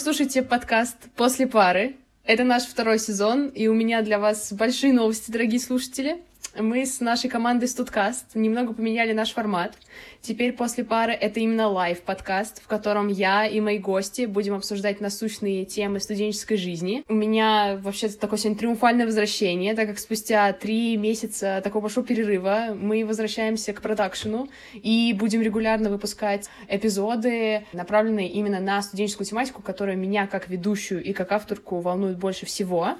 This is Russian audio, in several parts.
слушаете подкаст «После пары». Это наш второй сезон, и у меня для вас большие новости, дорогие слушатели. Мы с нашей командой Студкаст немного поменяли наш формат. Теперь после пары это именно лайв-подкаст, в котором я и мои гости будем обсуждать насущные темы студенческой жизни. У меня вообще такое сегодня триумфальное возвращение, так как спустя три месяца такого большого перерыва мы возвращаемся к продакшену и будем регулярно выпускать эпизоды, направленные именно на студенческую тематику, которая меня как ведущую и как авторку волнует больше всего.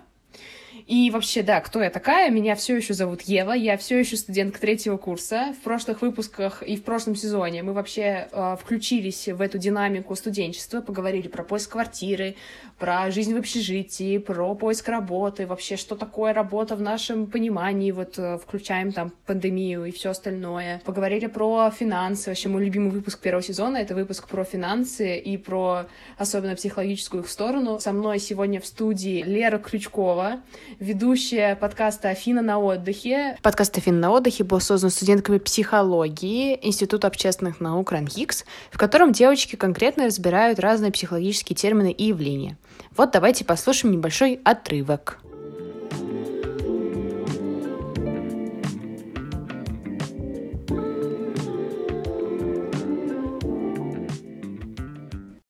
И вообще, да, кто я такая? Меня все еще зовут Ева, я все еще студентка третьего курса. В прошлых выпусках и в прошлом сезоне мы вообще э, включились в эту динамику студенчества, поговорили про поиск квартиры, про жизнь в общежитии, про поиск работы, вообще, что такое работа в нашем понимании, вот э, включаем там пандемию и все остальное. Поговорили про финансы, вообще мой любимый выпуск первого сезона — это выпуск про финансы и про особенно психологическую их сторону. Со мной сегодня в студии Лера Крючкова, ведущая подкаста «Афина на отдыхе». Подкаст «Афина на отдыхе» был создан студентками психологии Института общественных наук РАНХИКС, в котором девочки конкретно разбирают разные психологические термины и явления. Вот давайте послушаем небольшой отрывок.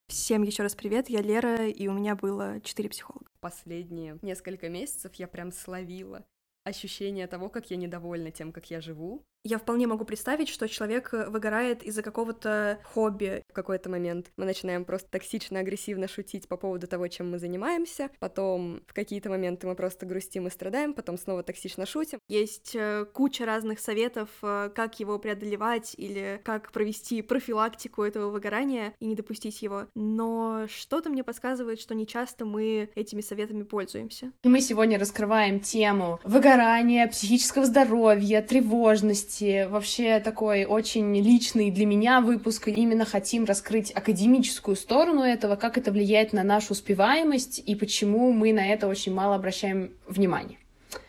Всем еще раз привет, я Лера, и у меня было четыре психолога. Последние несколько месяцев я прям словила ощущение того, как я недовольна тем, как я живу, я вполне могу представить, что человек э, выгорает из-за какого-то хобби. В какой-то момент мы начинаем просто токсично, агрессивно шутить по поводу того, чем мы занимаемся. Потом в какие-то моменты мы просто грустим и страдаем, потом снова токсично шутим. Есть э, куча разных советов, э, как его преодолевать или как провести профилактику этого выгорания и не допустить его. Но что-то мне подсказывает, что не часто мы этими советами пользуемся. Мы сегодня раскрываем тему выгорания, психического здоровья, тревожности, части вообще такой очень личный для меня выпуск. Именно хотим раскрыть академическую сторону этого, как это влияет на нашу успеваемость и почему мы на это очень мало обращаем внимание.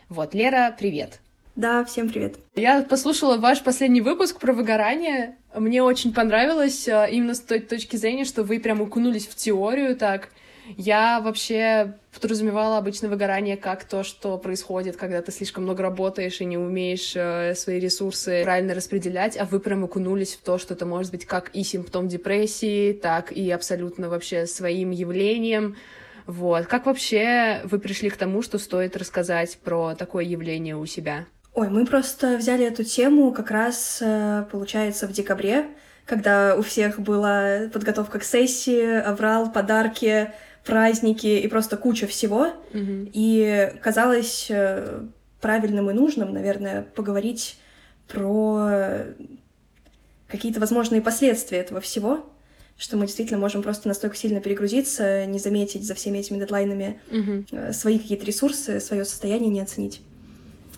Вот, Лера, привет. Да, всем привет. Я послушала ваш последний выпуск про выгорание. Мне очень понравилось а, именно с той точки зрения, что вы прям окунулись в теорию так. Я вообще подразумевала обычно выгорание как то, что происходит, когда ты слишком много работаешь и не умеешь э, свои ресурсы правильно распределять, а вы прям окунулись в то, что это может быть как и симптом депрессии, так и абсолютно вообще своим явлением. Вот. Как вообще вы пришли к тому, что стоит рассказать про такое явление у себя? Ой, мы просто взяли эту тему как раз, э, получается, в декабре, когда у всех была подготовка к сессии, аврал, подарки, праздники и просто куча всего. Mm-hmm. И казалось э, правильным и нужным, наверное, поговорить про какие-то возможные последствия этого всего, что мы действительно можем просто настолько сильно перегрузиться, не заметить за всеми этими дедлайнами mm-hmm. свои какие-то ресурсы, свое состояние не оценить.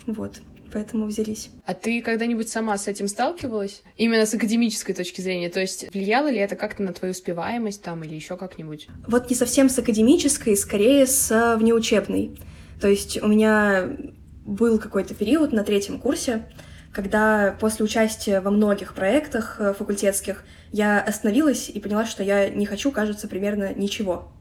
Вот поэтому взялись. А ты когда-нибудь сама с этим сталкивалась? Именно с академической точки зрения? То есть влияло ли это как-то на твою успеваемость там или еще как-нибудь? Вот не совсем с академической, скорее с внеучебной. То есть у меня был какой-то период на третьем курсе, когда после участия во многих проектах э, факультетских я остановилась и поняла, что я не хочу, кажется, примерно ничего.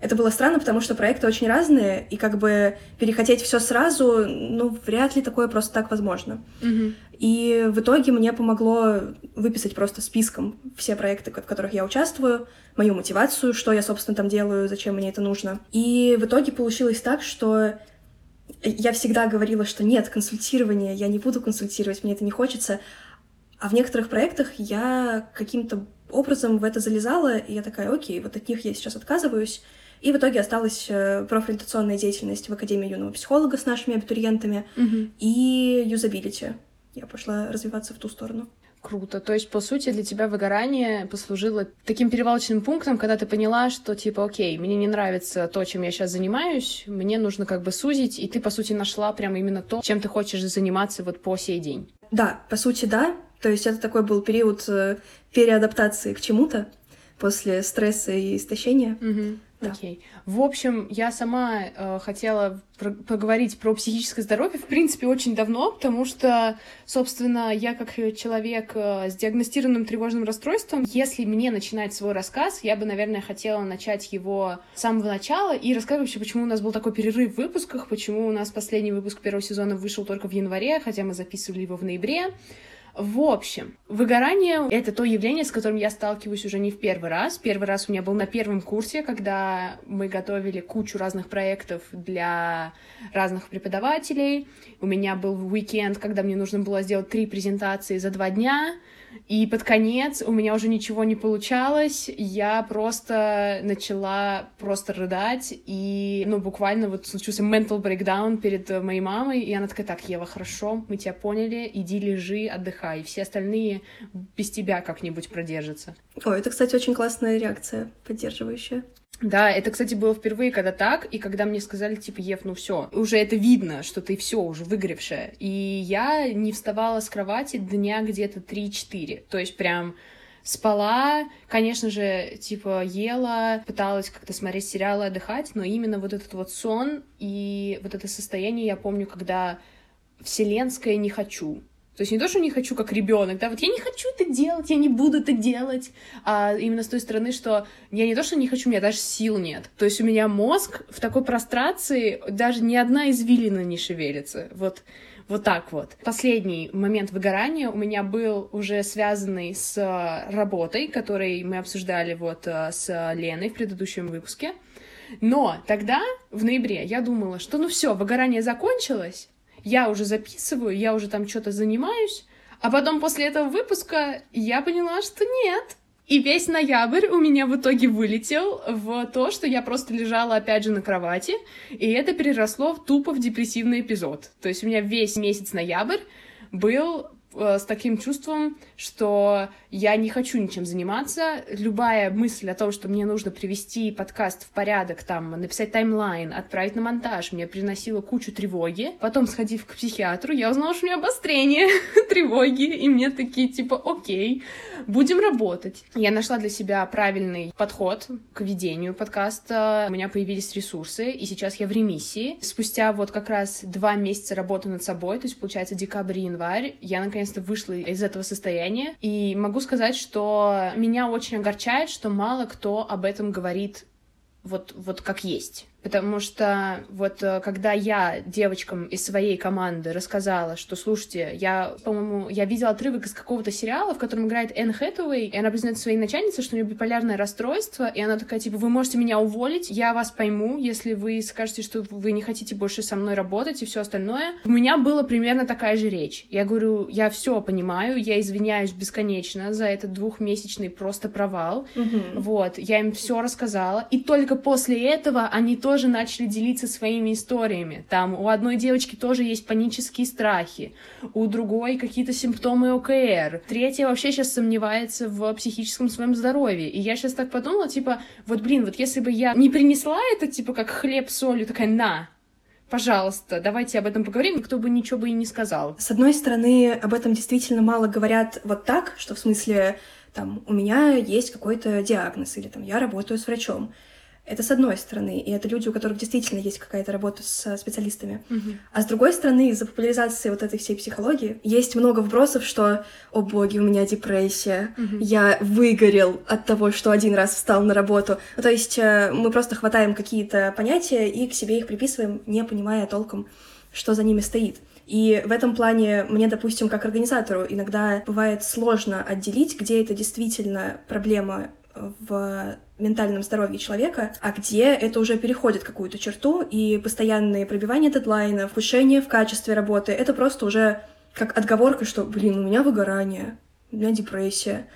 Это было странно, потому что проекты очень разные, и как бы перехотеть все сразу, ну, вряд ли такое просто так возможно. Mm-hmm. И в итоге мне помогло выписать просто списком все проекты, в которых я участвую, мою мотивацию, что я, собственно, там делаю, зачем мне это нужно. И в итоге получилось так, что я всегда говорила, что нет, консультирование, я не буду консультировать, мне это не хочется. А в некоторых проектах я каким-то образом в это залезала, и я такая, окей, вот от них я сейчас отказываюсь, и в итоге осталась э, профориентационная деятельность в Академии юного психолога с нашими абитуриентами угу. и юзабилити. Я пошла развиваться в ту сторону. Круто. То есть, по сути, для тебя выгорание послужило таким перевалочным пунктом, когда ты поняла, что, типа, окей, мне не нравится то, чем я сейчас занимаюсь, мне нужно как бы сузить, и ты, по сути, нашла прямо именно то, чем ты хочешь заниматься вот по сей день. Да, по сути, да. То есть это такой был период э, переадаптации к чему-то после стресса и истощения. Угу. Да. Окей. В общем, я сама э, хотела про- поговорить про психическое здоровье, в принципе, очень давно, потому что, собственно, я как человек э, с диагностированным тревожным расстройством, если мне начинать свой рассказ, я бы, наверное, хотела начать его с самого начала и рассказать вообще, почему у нас был такой перерыв в выпусках, почему у нас последний выпуск первого сезона вышел только в январе, хотя мы записывали его в ноябре. В общем, выгорание — это то явление, с которым я сталкиваюсь уже не в первый раз. Первый раз у меня был на первом курсе, когда мы готовили кучу разных проектов для разных преподавателей. У меня был уикенд, когда мне нужно было сделать три презентации за два дня. И под конец у меня уже ничего не получалось, я просто начала просто рыдать, и, ну, буквально вот случился mental breakdown перед моей мамой, и она такая, так, Ева, хорошо, мы тебя поняли, иди лежи, отдыхай, все остальные без тебя как-нибудь продержатся. Ой, это, кстати, очень классная реакция, поддерживающая. Да, это, кстати, было впервые, когда так, и когда мне сказали, типа, Ев, ну все, уже это видно, что ты все уже выгоревшая. И я не вставала с кровати дня где-то 3-4. То есть прям спала, конечно же, типа ела, пыталась как-то смотреть сериалы, отдыхать, но именно вот этот вот сон и вот это состояние я помню, когда вселенское не хочу. То есть не то, что не хочу как ребенок, да, вот я не хочу это делать, я не буду это делать, а именно с той стороны, что я не то, что не хочу, у меня даже сил нет. То есть у меня мозг в такой прострации, даже ни одна извилина не шевелится. Вот вот так вот. Последний момент выгорания у меня был уже связанный с работой, который мы обсуждали вот э, с Леной в предыдущем выпуске. Но тогда, в ноябре, я думала, что ну все, выгорание закончилось, я уже записываю, я уже там что-то занимаюсь, а потом после этого выпуска я поняла, что нет. И весь ноябрь у меня в итоге вылетел в то, что я просто лежала опять же на кровати, и это переросло в тупо в депрессивный эпизод. То есть у меня весь месяц ноябрь был с таким чувством, что я не хочу ничем заниматься. Любая мысль о том, что мне нужно привести подкаст в порядок, там, написать таймлайн, отправить на монтаж, мне приносила кучу тревоги. Потом, сходив к психиатру, я узнала, что у меня обострение тревоги, и мне такие, типа, окей, будем работать. Я нашла для себя правильный подход к ведению подкаста. У меня появились ресурсы, и сейчас я в ремиссии. Спустя вот как раз два месяца работы над собой, то есть, получается, декабрь и январь, я наконец-то вышла из этого состояния, и могу сказать, что меня очень огорчает, что мало кто об этом говорит вот, вот как есть. Потому что вот э, когда я девочкам из своей команды рассказала, что, слушайте, я, по-моему, я видела отрывок из какого-то сериала, в котором играет Энн Хэтэуэй, и она признает своей начальнице, что у нее биполярное расстройство, и она такая, типа, вы можете меня уволить, я вас пойму, если вы скажете, что вы не хотите больше со мной работать и все остальное. У меня была примерно такая же речь. Я говорю, я все понимаю, я извиняюсь бесконечно за этот двухмесячный просто провал. Мгм. Вот, я им все рассказала, и только после этого они тоже начали делиться своими историями. Там у одной девочки тоже есть панические страхи, у другой какие-то симптомы ОКР, третья вообще сейчас сомневается в психическом своем здоровье. И я сейчас так подумала, типа, вот блин, вот если бы я не принесла это, типа, как хлеб с солью, такая, на, пожалуйста, давайте об этом поговорим, никто бы ничего бы и не сказал. С одной стороны, об этом действительно мало говорят вот так, что в смысле, там, у меня есть какой-то диагноз, или там, я работаю с врачом. Это с одной стороны, и это люди, у которых действительно есть какая-то работа с специалистами. А с другой стороны, из-за популяризации вот этой всей психологии есть много вбросов, что «О боги, у меня депрессия, Мгм. я выгорел от того, что один раз встал на работу». Ну, то есть э, мы просто хватаем какие-то понятия и к себе их приписываем, не понимая толком, что за ними стоит. И в этом плане мне, допустим, как организатору иногда бывает сложно отделить, где это действительно проблема э, в ментальном здоровье человека, а где это уже переходит какую-то черту, и постоянные пробивания дедлайнов, повышение в качестве работы — это просто уже как отговорка, что, блин, у меня выгорание, у меня депрессия.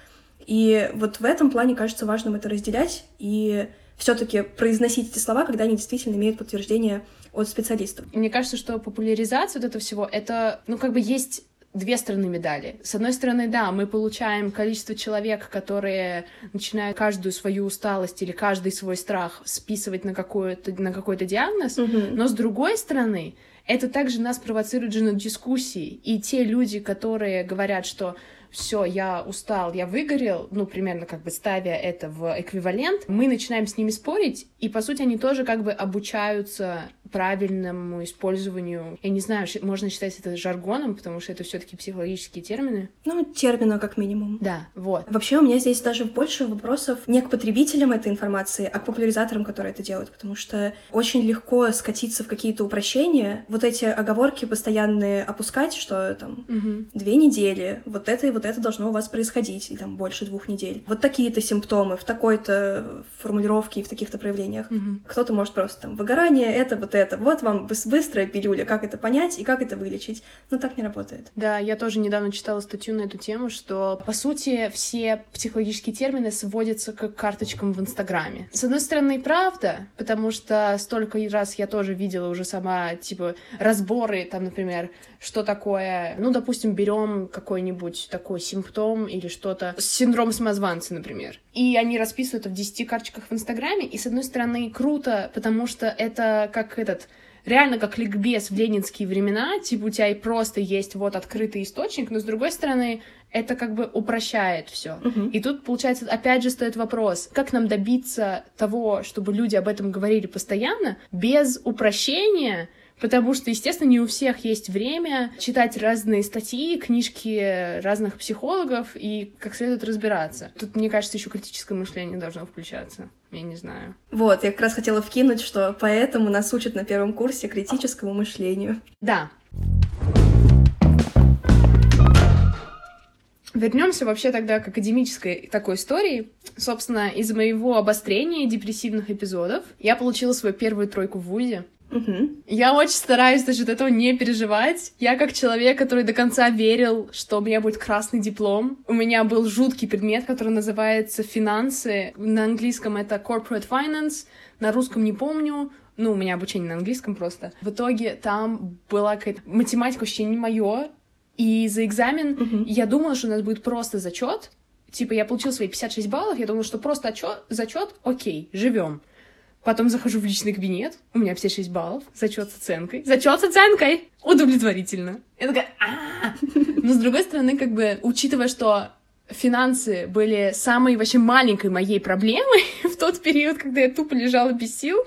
И вот в этом плане кажется важным это разделять и все-таки произносить эти слова, когда они действительно имеют подтверждение от специалистов. Мне кажется, что популяризация вот этого всего, это, ну, как бы есть две стороны медали. С одной стороны, да, мы получаем количество человек, которые начинают каждую свою усталость или каждый свой страх списывать на, какой-то, на какой-то диагноз, Мгм. но с другой стороны, это также нас провоцирует же на дискуссии. И те люди, которые говорят, что все, я устал, я выгорел, ну, примерно как бы ставя это в эквивалент, мы начинаем с ними спорить, и, по сути, они тоже как бы обучаются правильному использованию. Я не знаю, можно считать это жаргоном, потому что это все-таки психологические термины. Ну, термина как минимум. Да, вот. Вообще у меня здесь даже больше вопросов не к потребителям этой информации, а к популяризаторам, которые это делают, потому что очень легко скатиться в какие-то упрощения, вот эти оговорки постоянные опускать, что там угу. две недели, вот это и вот это должно у вас происходить, и там больше двух недель. Вот такие-то симптомы в такой-то формулировке и в таких-то проявлениях. Угу. Кто-то может просто там выгорание, это вот это это. Вот вам быстрая пилюля, как это понять и как это вылечить. Но так не работает. Да, я тоже недавно читала статью на эту тему, что, по сути, все психологические термины сводятся к карточкам в Инстаграме. С одной стороны, правда, потому что столько раз я тоже видела уже сама, типа, разборы, там, например, что такое, ну, допустим, берем какой-нибудь такой симптом или что-то, синдром самозванца, например. И они расписывают это в 10 карточках в Инстаграме, и, с одной стороны, круто, потому что это как этот реально как ликбез в ленинские времена, типа у тебя и просто есть вот открытый источник, но с другой стороны, это как бы упрощает все. Uh-huh. И тут, получается, опять же стоит вопрос, как нам добиться того, чтобы люди об этом говорили постоянно, без упрощения, Потому что, естественно, не у всех есть время читать разные статьи, книжки разных психологов и как следует разбираться. Тут, мне кажется, еще критическое мышление должно включаться. Я не знаю. Вот, я как раз хотела вкинуть, что поэтому нас учат на первом курсе критическому мышлению. Да. Вернемся вообще тогда к академической такой истории. Собственно, из моего обострения депрессивных эпизодов я получила свою первую тройку в ВУЗе. Угу. Я очень стараюсь за счет этого не переживать. Я как человек, который до конца верил, что у меня будет красный диплом. У меня был жуткий предмет, который называется финансы. На английском это corporate finance, на русском не помню. Ну, у меня обучение на английском просто. В итоге там была какая-то математика вообще не мое. И за экзамен угу. я думала, что у нас будет просто зачет. Типа, я получила свои 56 баллов, я думала, что просто отчет, зачет, окей, живем. Потом захожу в личный кабинет, у меня все 6 баллов, зачет с оценкой. Зачет с оценкой! Удовлетворительно. Я такая, Но с другой стороны, как бы, учитывая, что финансы были самой вообще маленькой моей проблемой в тот период, когда я тупо лежала без сил,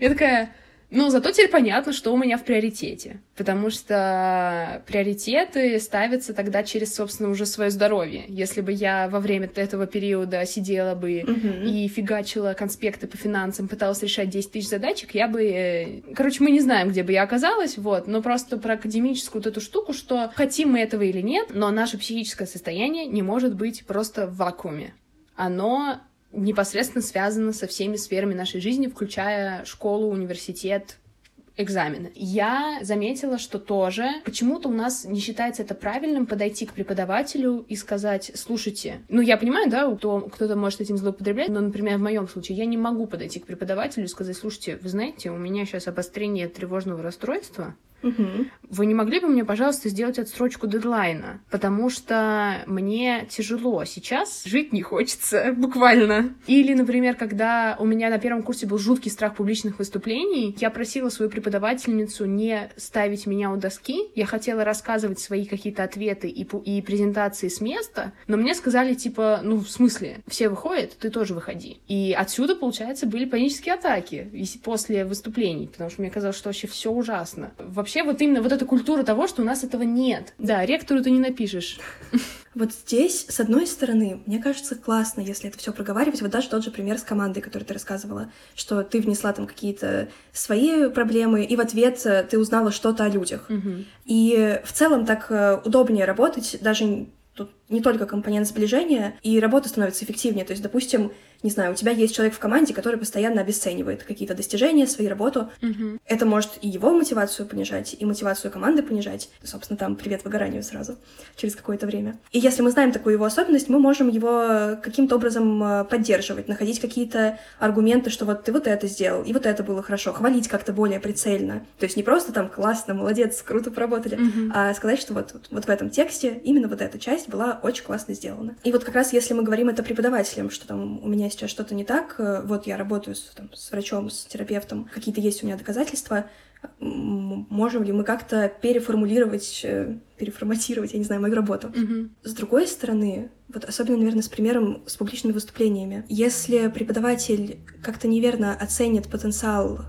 я такая, ну, зато теперь понятно, что у меня в приоритете, потому что приоритеты ставятся тогда через, собственно, уже свое здоровье. Если бы я во время этого периода сидела бы uh-huh. и фигачила конспекты по финансам, пыталась решать 10 тысяч задачек, я бы... Э, короче, мы не знаем, где бы я оказалась, вот, но просто про академическую вот эту штуку, что хотим мы этого или нет, но наше психическое состояние не может быть просто в вакууме. Оно непосредственно связано со всеми сферами нашей жизни, включая школу, университет, экзамены. Я заметила, что тоже почему-то у нас не считается это правильным подойти к преподавателю и сказать, слушайте, ну я понимаю, да, кто, кто-то может этим злоупотреблять, но, например, в моем случае я не могу подойти к преподавателю и сказать, слушайте, вы знаете, у меня сейчас обострение тревожного расстройства, Угу. Вы не могли бы мне, пожалуйста, сделать отсрочку дедлайна? Потому что мне тяжело сейчас, жить не хочется, буквально. Или, например, когда у меня на первом курсе был жуткий страх публичных выступлений, я просила свою преподавательницу не ставить меня у доски, я хотела рассказывать свои какие-то ответы и, и презентации с места, но мне сказали, типа, ну, в смысле, все выходят, ты тоже выходи. И отсюда, получается, были панические атаки после выступлений, потому что мне казалось, что вообще все ужасно. Вообще вообще вот именно вот эта культура того, что у нас этого нет. Да, ректору ты не напишешь. Вот здесь, с одной стороны, мне кажется, классно, если это все проговаривать. Вот даже тот же пример с командой, который ты рассказывала, что ты внесла там какие-то свои проблемы, и в ответ э, ты узнала что-то о людях. Угу. И в целом так э, удобнее работать, даже тут не только компонент сближения, и работа становится эффективнее. То есть, допустим, не знаю, у тебя есть человек в команде, который постоянно обесценивает какие-то достижения, свою работу. Угу. Это может и его мотивацию понижать, и мотивацию команды понижать. Собственно, там привет выгоранию сразу, через какое-то время. И если мы знаем такую его особенность, мы можем его каким-то образом э, поддерживать, находить какие-то аргументы, что вот ты вот это сделал, и вот это было хорошо, хвалить как-то более прицельно. То есть не просто там классно, молодец, круто поработали, угу. а сказать, что вот, вот, вот в этом тексте именно вот эта часть была была очень классно сделана. И вот как раз если мы говорим это преподавателям, что там у меня сейчас что-то не так, э, вот я работаю с, там, с врачом, с терапевтом, какие-то есть у меня доказательства, можем ли мы как-то переформулировать, э, переформатировать, я не знаю, мою работу. Mm-hmm. С другой стороны, вот особенно, наверное, с примером с публичными выступлениями, если преподаватель как-то неверно оценит потенциал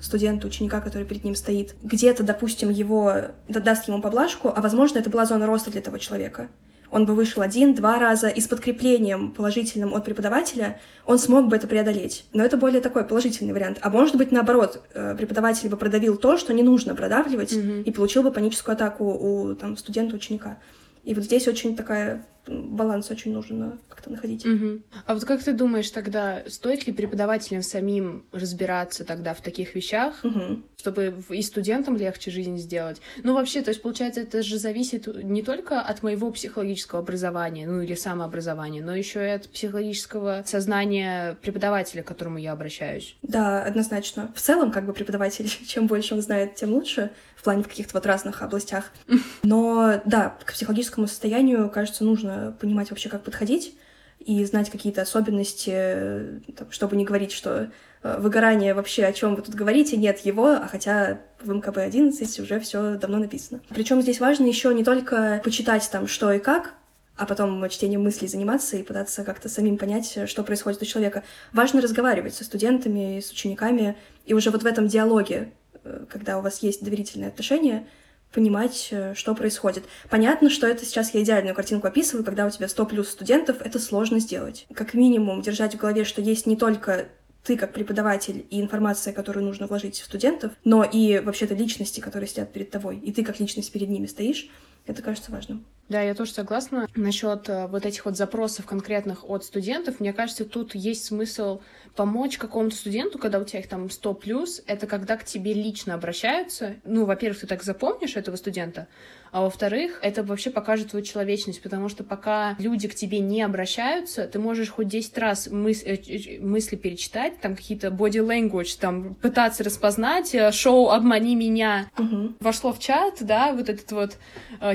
студента, ученика, который перед ним стоит, где-то, допустим, его даст ему поблажку, а возможно, это была зона роста для этого человека он бы вышел один-два раза, и с подкреплением положительным от преподавателя он смог бы это преодолеть. Но это более такой положительный вариант. А может быть, наоборот, э, преподаватель бы продавил то, что не нужно продавливать, mm-hmm. и получил бы паническую атаку у там, студента-ученика. И вот здесь очень такая баланс очень нужно как-то находить. Угу. А вот как ты думаешь тогда, стоит ли преподавателям самим разбираться тогда в таких вещах, угу. чтобы и студентам легче жизнь сделать? Ну, вообще, то есть, получается, это же зависит не только от моего психологического образования, ну, или самообразования, но еще и от психологического сознания преподавателя, к которому я обращаюсь. Да, однозначно. В целом, как бы преподаватель, чем больше он знает, тем лучше плане в каких-то вот разных областях. Но да, к психологическому состоянию, кажется, нужно понимать вообще, как подходить и знать какие-то особенности, чтобы не говорить, что э, выгорание вообще о чем вы тут говорите, нет его, а хотя в МКБ 11 уже все давно написано. Причем здесь важно еще не только почитать там что и как, а потом чтением мыслей заниматься и пытаться как-то самим понять, что происходит у человека. Важно разговаривать со студентами, с учениками, и уже вот в этом диалоге Э, когда у вас есть доверительные отношения, понимать, э, что происходит. Понятно, что это сейчас я идеальную картинку описываю, когда у тебя 100 плюс студентов, это сложно сделать. Как минимум держать в голове, что есть не только ты как преподаватель и информация, которую нужно вложить в студентов, но и вообще-то личности, которые сидят перед тобой, и ты как личность перед ними стоишь, это кажется важным. Да, я тоже согласна насчет э, вот этих вот запросов конкретных от студентов. Мне кажется, тут есть смысл помочь какому-то студенту, когда у тебя их там 100 плюс, это когда к тебе лично обращаются. Ну, во-первых, ты так запомнишь этого студента, а во-вторых, это вообще покажет твою человечность, потому что пока люди к тебе не обращаются, ты можешь хоть 10 раз мыс э, мысли перечитать, там какие-то body language, там пытаться распознать, э, шоу «Обмани меня» угу. вошло в чат, да, вот этот вот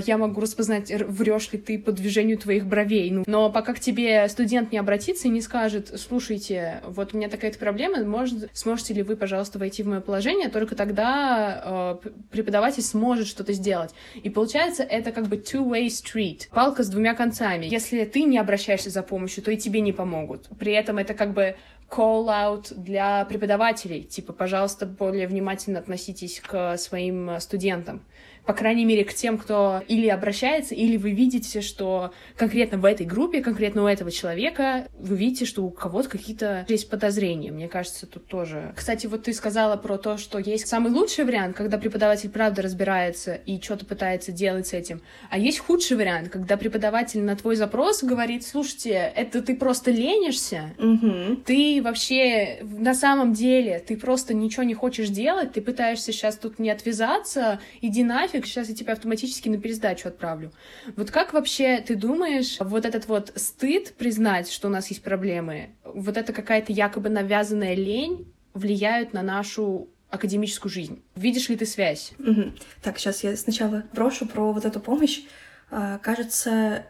я могу распознать врешь ли ты по движению твоих бровей. Ну, но пока к тебе студент не обратится и не скажет, слушайте, вот у меня такая-то проблема, может, сможете ли вы, пожалуйста, войти в мое положение, только тогда э, преподаватель сможет что-то сделать. И получается, это как бы two-way street, палка с двумя концами. Если ты не обращаешься за помощью, то и тебе не помогут. При этом это как бы call-out для преподавателей, типа, пожалуйста, более внимательно относитесь к своим студентам по крайней мере, к тем, кто или обращается, или вы видите, что конкретно в этой группе, конкретно у этого человека, вы видите, что у кого-то какие-то есть подозрения. Мне кажется, тут тоже. Кстати, вот ты сказала про то, что есть самый лучший вариант, когда преподаватель правда разбирается и что-то пытается делать с этим. А есть худший вариант, когда преподаватель на твой запрос говорит, слушайте, это ты просто ленишься, угу. ты вообще на самом деле, ты просто ничего не хочешь делать, ты пытаешься сейчас тут не отвязаться, иди нафиг, нафиг, сейчас я тебя автоматически на пересдачу отправлю. Вот как вообще ты думаешь, вот этот вот стыд признать, что у нас есть проблемы, вот это какая-то якобы навязанная лень влияют на нашу академическую жизнь. Видишь ли ты связь? Угу. Так, сейчас я сначала брошу про вот эту помощь. А, кажется,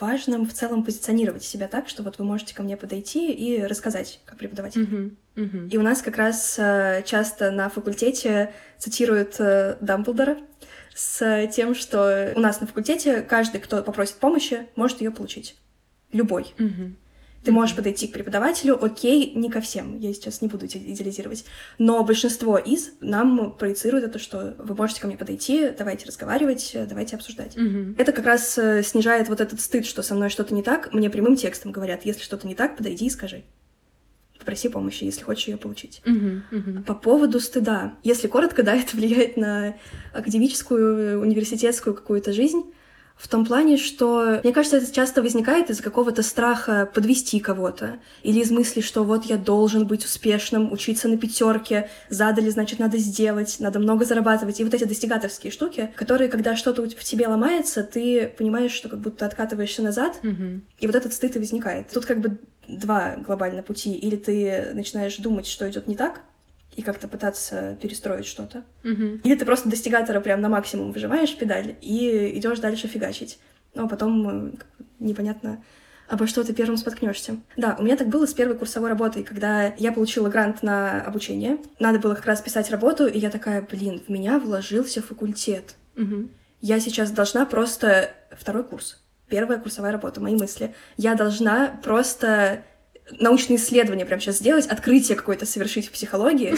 важным в целом позиционировать себя так, что вот вы можете ко мне подойти и рассказать как преподаватель. Uh-huh, uh-huh. И у нас как раз э, часто на факультете цитируют э, Дамблдора, с тем, что у нас на факультете каждый, кто попросит помощи, может ее получить. Любой. Угу. Ты можешь подойти к преподавателю, окей, не ко всем, я сейчас не буду идеализировать, но большинство из нам проецирует это, что вы можете ко мне подойти, давайте разговаривать, давайте обсуждать. Угу. Это как раз э, снижает вот этот стыд, что со мной что-то не так, мне прямым текстом говорят, если что-то не так, подойди и скажи проси помощи, если хочешь ее получить. Uh-huh, uh-huh. По поводу стыда. Если коротко, да, это влияет на академическую, университетскую какую-то жизнь. В том плане, что, мне кажется, это часто возникает из какого-то страха подвести кого-то. Или из мысли, что вот я должен быть успешным, учиться на пятерке, задали, значит, надо сделать, надо много зарабатывать. И вот эти достигаторские штуки, которые, когда что-то в тебе ломается, ты понимаешь, что как будто откатываешься назад, uh-huh. и вот этот стыд и возникает. Тут как бы два глобально пути. Или ты начинаешь думать, что идет не так, и как-то пытаться перестроить что-то. Mm-hmm. Или ты просто достигатора прям на максимум выжимаешь педаль и идешь дальше фигачить. но потом э, непонятно обо что ты первым споткнешься. Да, у меня так было с первой курсовой работой, когда я получила грант на обучение. Надо было как раз писать работу, и я такая, блин, в меня вложился факультет. Угу. Я сейчас должна просто... Второй курс. Первая курсовая работа, мои мысли. Я должна просто научные исследования прямо сейчас сделать, открытие какое-то совершить в психологии,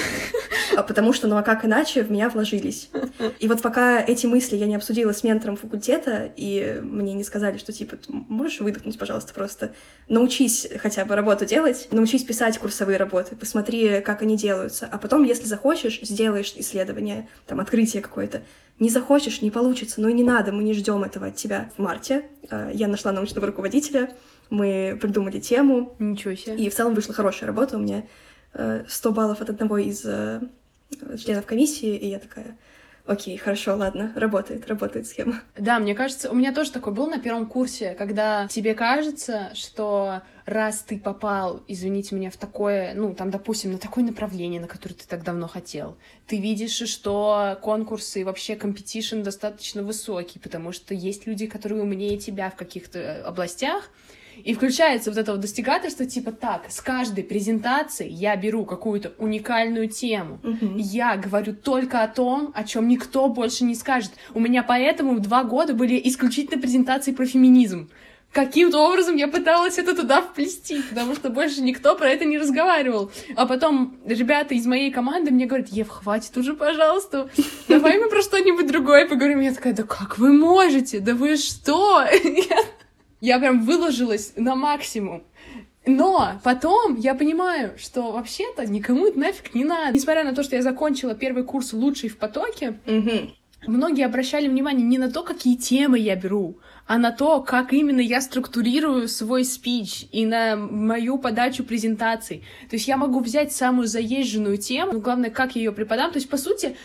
а потому что, ну а как иначе, в меня вложились. И вот пока эти мысли я не обсудила с ментором факультета, и мне не сказали, что типа, можешь выдохнуть, пожалуйста, просто научись хотя бы работу делать, научись писать курсовые работы, посмотри, как они делаются, а потом, если захочешь, сделаешь исследование, там, открытие какое-то. Не захочешь, не получится, ну и не надо, мы не ждем этого от тебя. В марте э, я нашла научного руководителя, мы придумали тему. Ничего себе. И в целом вышла хорошая работа. У меня 100 баллов от одного из э, членов комиссии, и я такая, окей, хорошо, ладно, работает, работает схема. Да, мне кажется, у меня тоже такой был на первом курсе, когда тебе кажется, что раз ты попал, извините меня, в такое, ну, там, допустим, на такое направление, на которое ты так давно хотел, ты видишь, что конкурсы и вообще competition достаточно высокий, потому что есть люди, которые умнее тебя в каких-то э, областях, и включается вот это вот достигательство, типа так, с каждой презентации я беру какую-то уникальную тему. Мгм. Я говорю только о том, о чем никто больше не скажет. У меня поэтому два года были исключительно презентации про феминизм. Каким-то образом я пыталась это туда вплести, потому что больше никто про это не разговаривал. А потом ребята из моей команды мне говорят, Ев, хватит уже, пожалуйста, давай мы про что-нибудь другое поговорим. Я такая, да как вы можете? Да вы что? Я- прям выложилась на максимум. Но потом я понимаю, что вообще-то никому это нафиг не надо. Несмотря на то, что я закончила первый курс лучший в потоке, Мгм. многие обращали внимание не на то, какие темы я беру, а на то, как именно я структурирую свой спич и на мою подачу презентаций. То есть я могу взять самую заезженную тему, но главное, как я ее преподам. То есть, по сути,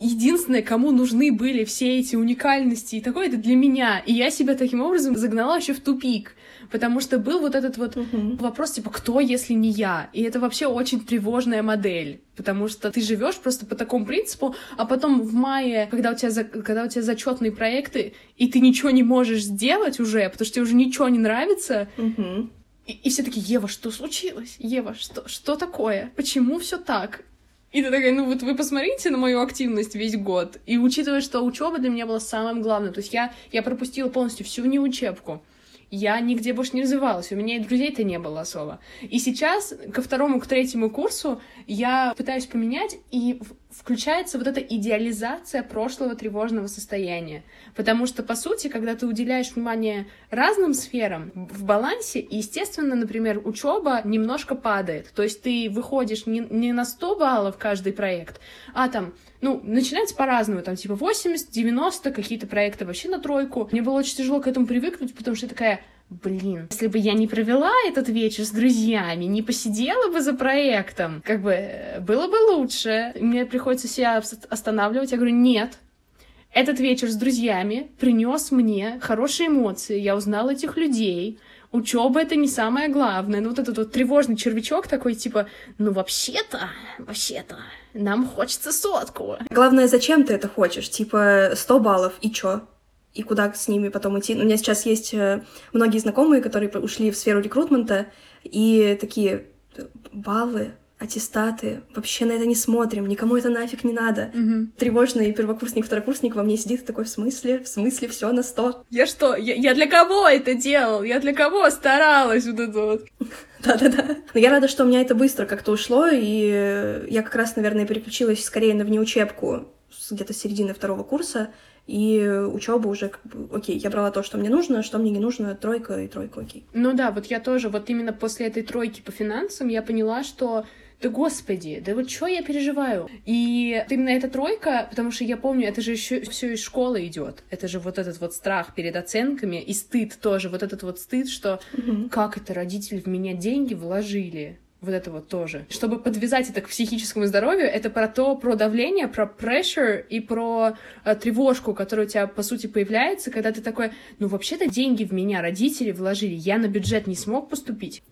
единственное, кому нужны были все эти уникальности и такое, это для меня. И я себя таким образом загнала еще в тупик. Потому что был вот этот вот Мгм. вопрос, типа, кто, если не я? И это вообще очень тревожная модель, потому что ты живешь просто по такому принципу, а потом в мае, когда у тебя, за- когда у тебя зачетные проекты, и ты ничего не можешь сделать уже, потому что тебе уже ничего не нравится, Мгм. и, и все такие, Ева, что случилось? Ева, что, что такое? Почему все так? И ты такая, ну вот вы посмотрите на мою активность весь год. И учитывая, что учеба для меня была самым главным, то есть я, я пропустила полностью всю неучебку. Я нигде больше не развивалась, у меня и друзей-то не было особо. И сейчас ко второму, к третьему курсу я пытаюсь поменять, и включается вот эта идеализация прошлого тревожного состояния. Потому что, по сути, когда ты уделяешь внимание разным сферам в балансе, естественно, например, учеба немножко падает. То есть ты выходишь не, не на 100 баллов каждый проект, а там, ну, начинается по-разному, там, типа 80, 90, какие-то проекты вообще на тройку. Мне было очень тяжело к этому привыкнуть, потому что я такая, Блин, если бы я не провела этот вечер с друзьями, не посидела бы за проектом, как бы э, было бы лучше. Мне приходится себя ос- останавливать. Я говорю, нет, этот вечер с друзьями принес мне хорошие эмоции. Я узнала этих людей. Учеба это не самое главное. Ну, вот этот вот тревожный червячок такой, типа, ну, вообще-то, вообще-то, нам хочется сотку. Главное, зачем ты это хочешь? Типа 100 баллов, и чё? И куда с ними потом идти? У меня сейчас есть э, многие знакомые, которые ушли в сферу рекрутмента, и такие баллы, аттестаты, вообще на это не смотрим, никому это нафиг не надо. Тревожный первокурсник, второкурсник во мне сидит такой, в смысле? В смысле все на 100? Я что, я, я для кого это делал? Я для кого старалась вот это вот? Да-да-да. Но я рада, что у меня это быстро как-то ушло, и я как раз, наверное, переключилась скорее на внеучебку где-то с середины второго курса, и учеба уже как бы, окей, я брала то, что мне нужно, что мне не нужно, тройка и тройка, окей. Ну да, вот я тоже, вот именно после этой тройки по финансам я поняла, что да господи, да вот что я переживаю? И именно эта тройка, потому что я помню, это же еще все из школы идет. Это же вот этот вот страх перед оценками и стыд тоже, вот этот вот стыд, что Мгм. как это родители в меня деньги вложили. Вот это вот тоже. Чтобы подвязать это к психическому здоровью, это про то, про давление, про pressure и про э, тревожку, которая у тебя, по сути, появляется, когда ты такой, ну, вообще-то деньги в меня родители вложили, я на бюджет не смог поступить.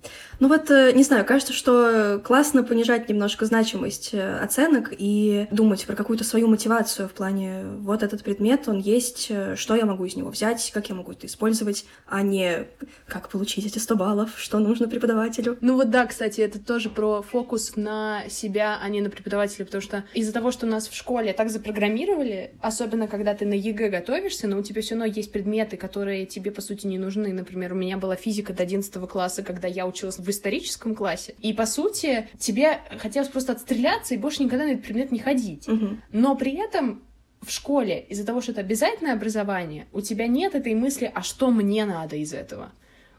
Ну вот, э, не знаю, кажется, что классно понижать немножко значимость э, оценок и думать про какую-то свою мотивацию в плане, вот этот предмет, он есть, э, что я могу из него взять, как я могу это использовать, а не как получить эти 100 баллов, что нужно преподавателю. Ну вот да, кстати, это тоже про фокус на себя, а не на преподавателя, потому что из-за того, что нас в школе так запрограммировали, особенно когда ты на ЕГЭ готовишься, но у тебя все равно есть предметы, которые тебе, по сути, не нужны. Например, у меня была физика до 11 класса, когда я училась в историческом классе. И, по сути, тебе хотелось просто отстреляться и больше никогда на этот предмет не ходить. Мгм. Но при этом в школе, из-за того, что это обязательное образование, у тебя нет этой мысли, а что мне надо из этого?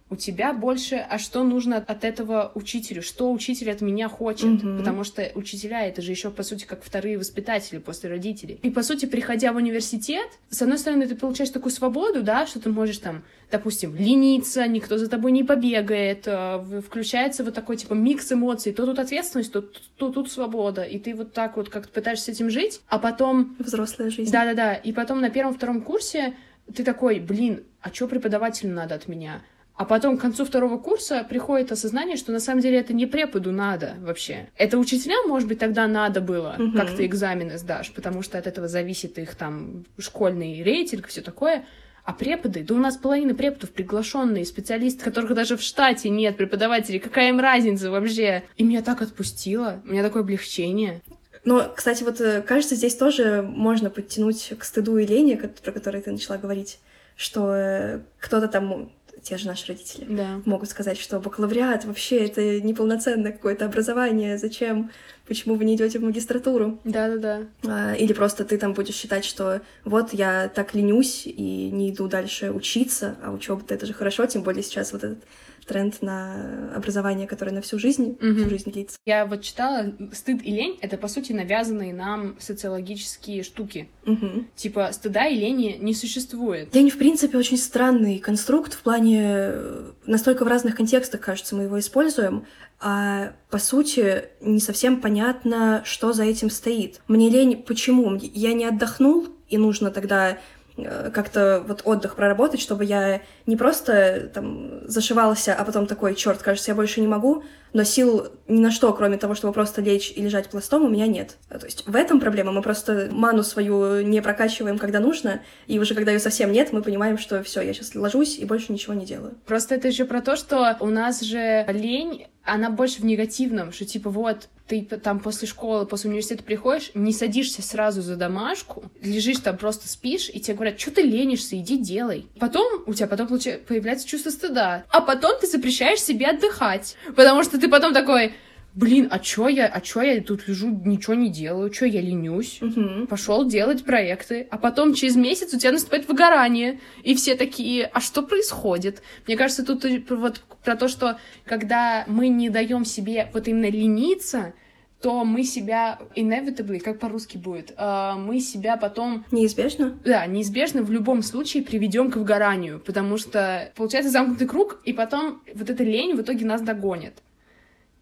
У тебя больше, а что нужно от этого учителю? Что учитель от меня хочет? Мгм. Потому что учителя это же еще, по сути, как вторые воспитатели после родителей. И, по сути, приходя в университет, с одной стороны, ты получаешь такую свободу, да, что ты можешь там, допустим, лениться, никто за тобой не побегает, э, включается вот такой, типа, микс эмоций. То тут ответственность, то, то тут свобода. И ты вот так вот как-то пытаешься с этим жить, а потом Взрослая жизнь. да-да-да. И потом на первом-втором курсе ты такой, блин, а что преподавателю надо от меня? А потом к концу второго курса приходит осознание, что на самом деле это не преподу надо вообще. Это учителям, может быть, тогда надо было, Мгм. как ты экзамены сдашь, потому что от этого зависит их там школьный рейтинг, все такое. А преподы, да у нас половина преподов приглашенные специалисты, которых даже в штате нет преподавателей. Какая им разница вообще? И меня так отпустило, у меня такое облегчение. Но, кстати, вот э, кажется, здесь тоже можно подтянуть к стыду и лени, про которые ты начала говорить, что э, кто-то там, те же наши родители, Да. могут сказать, что бакалавриат вообще это неполноценное какое-то образование, зачем, почему вы не идете в магистратуру? Да-да-да. А, Или просто ты там будешь считать, что вот я так ленюсь и не иду дальше учиться, а учеба-то это же хорошо, тем более сейчас вот этот тренд на образование, которое на всю жизнь, Мгм. всю жизнь длится. Я вот читала, стыд и лень — это, по сути, навязанные нам социологические штуки. Мгм. Типа, стыда и лени не существует. Лень, в принципе, очень странный конструкт в плане... э, Настолько в разных контекстах, кажется, мы его используем, а по сути не совсем понятно, что за этим стоит. Мне лень почему? Я не отдохнул, и нужно тогда э, как-то вот отдых проработать, чтобы я не просто там зашивался, а потом такой, черт, кажется, я больше не могу, но сил ни на что, кроме того, чтобы просто лечь и лежать пластом, у меня нет. То есть в этом проблема. Мы просто ману свою не прокачиваем, когда нужно, и уже когда ее совсем нет, мы понимаем, что все, я сейчас ложусь и больше ничего не делаю. Просто это еще про то, что у нас же лень, она больше в негативном, что типа вот ты там после школы, после университета приходишь, не садишься сразу за домашку, лежишь там, просто спишь, и тебе говорят, что ты ленишься, иди делай. Потом у тебя потом получа- появляется чувство стыда. А потом ты запрещаешь себе отдыхать, потому что ты потом такой, блин, а чё я, а чё я тут лежу, ничего не делаю, чё я ленюсь? Мгм. пошел делать проекты, а потом через месяц у тебя наступает выгорание, и все такие, а что происходит? Мне кажется, тут вот про то, что когда мы не даем себе вот именно лениться, то мы себя inevitably, как по-русски будет, а, мы себя потом, Неизбежно. да, неизбежно в любом случае приведем к выгоранию, потому что получается замкнутый круг, и потом вот эта лень в итоге нас догонит.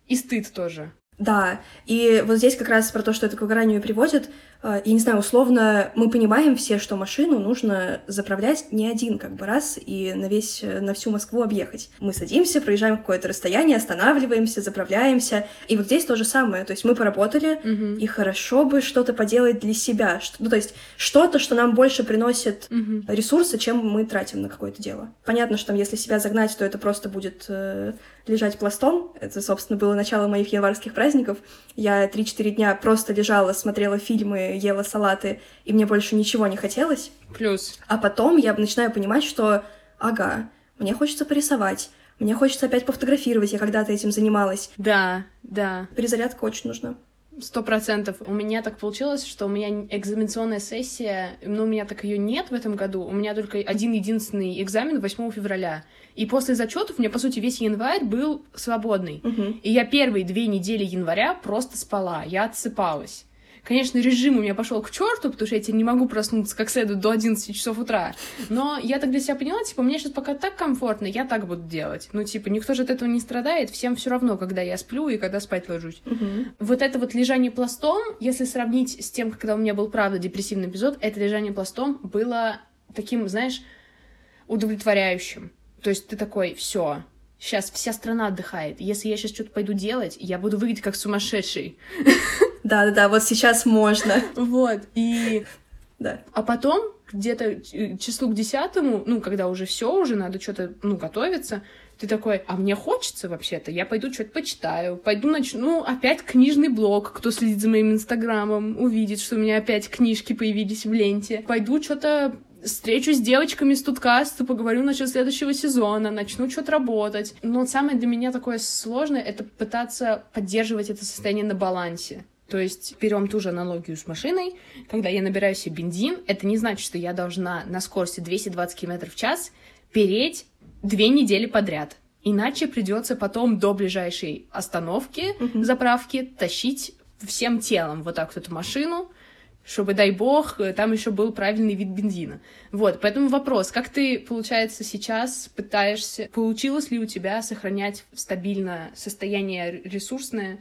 И стыд тоже. Да, и вот здесь как раз про то, что это к выгоранию приводит, э, я не знаю, условно, мы понимаем все, что машину нужно заправлять не один как бы раз и на весь, на всю Москву объехать. Мы садимся, проезжаем какое-то расстояние, останавливаемся, заправляемся, и вот здесь то же самое, то есть мы поработали, Мгм. и хорошо бы что-то поделать для себя, ну то есть что-то, что нам больше приносит Мгм. ресурсы, чем мы тратим на какое-то дело. Понятно, что там, если себя загнать, то это просто будет э, лежать пластом. Это, собственно, было начало моих январских праздников. Я 3-4 дня просто лежала, смотрела фильмы, ела салаты, и мне больше ничего не хотелось. Плюс. А потом я начинаю понимать, что, ага, мне хочется порисовать, мне хочется опять пофотографировать, я когда-то этим занималась. Да, да. Перезарядка очень нужна. Сто процентов. У меня так получилось, что у меня экзаменационная сессия, но у меня так ее нет в этом году. У меня только один единственный экзамен 8 февраля. И после зачетов у меня, по сути, весь январь был свободный. Мгм. И я первые две недели января просто спала, я отсыпалась. Конечно, режим у меня пошел к черту, потому что я теперь не могу проснуться как следует до 11 часов утра. Но я так для себя поняла, типа, мне сейчас пока так комфортно, я так буду делать. Ну, типа, никто же от этого не страдает, всем все равно, когда я сплю и когда спать ложусь. Угу. Вот это вот лежание пластом, если сравнить с тем, когда у меня был, правда, депрессивный эпизод, это лежание пластом было таким, знаешь, удовлетворяющим. То есть ты такой, все, сейчас вся страна отдыхает. Если я сейчас что-то пойду делать, я буду выглядеть как сумасшедший. Да-да-да, вот сейчас можно. Вот, и... Да. А потом, где-то числу к десятому, ну, когда уже все, уже надо что-то, ну, готовиться, ты такой, а мне хочется вообще-то, я пойду что-то почитаю, пойду начну, ну, опять книжный блог, кто следит за моим инстаграмом, увидит, что у меня опять книжки появились в ленте, пойду что-то встречусь с девочками с Туткаста, поговорю насчет следующего сезона, начну что-то работать. Но самое для меня такое сложное — это пытаться поддерживать это состояние на балансе. То есть берем ту же аналогию с машиной. Когда я набираю себе бензин, это не значит, что я должна на скорости 220 км в час переть две недели подряд. Иначе придется потом до ближайшей остановки, Мгм. заправки, тащить всем телом вот так вот эту машину, чтобы, дай бог, э, там еще был правильный вид бензина. Вот, поэтому вопрос, как ты, получается, сейчас пытаешься, получилось ли у тебя сохранять стабильно состояние ресурсное,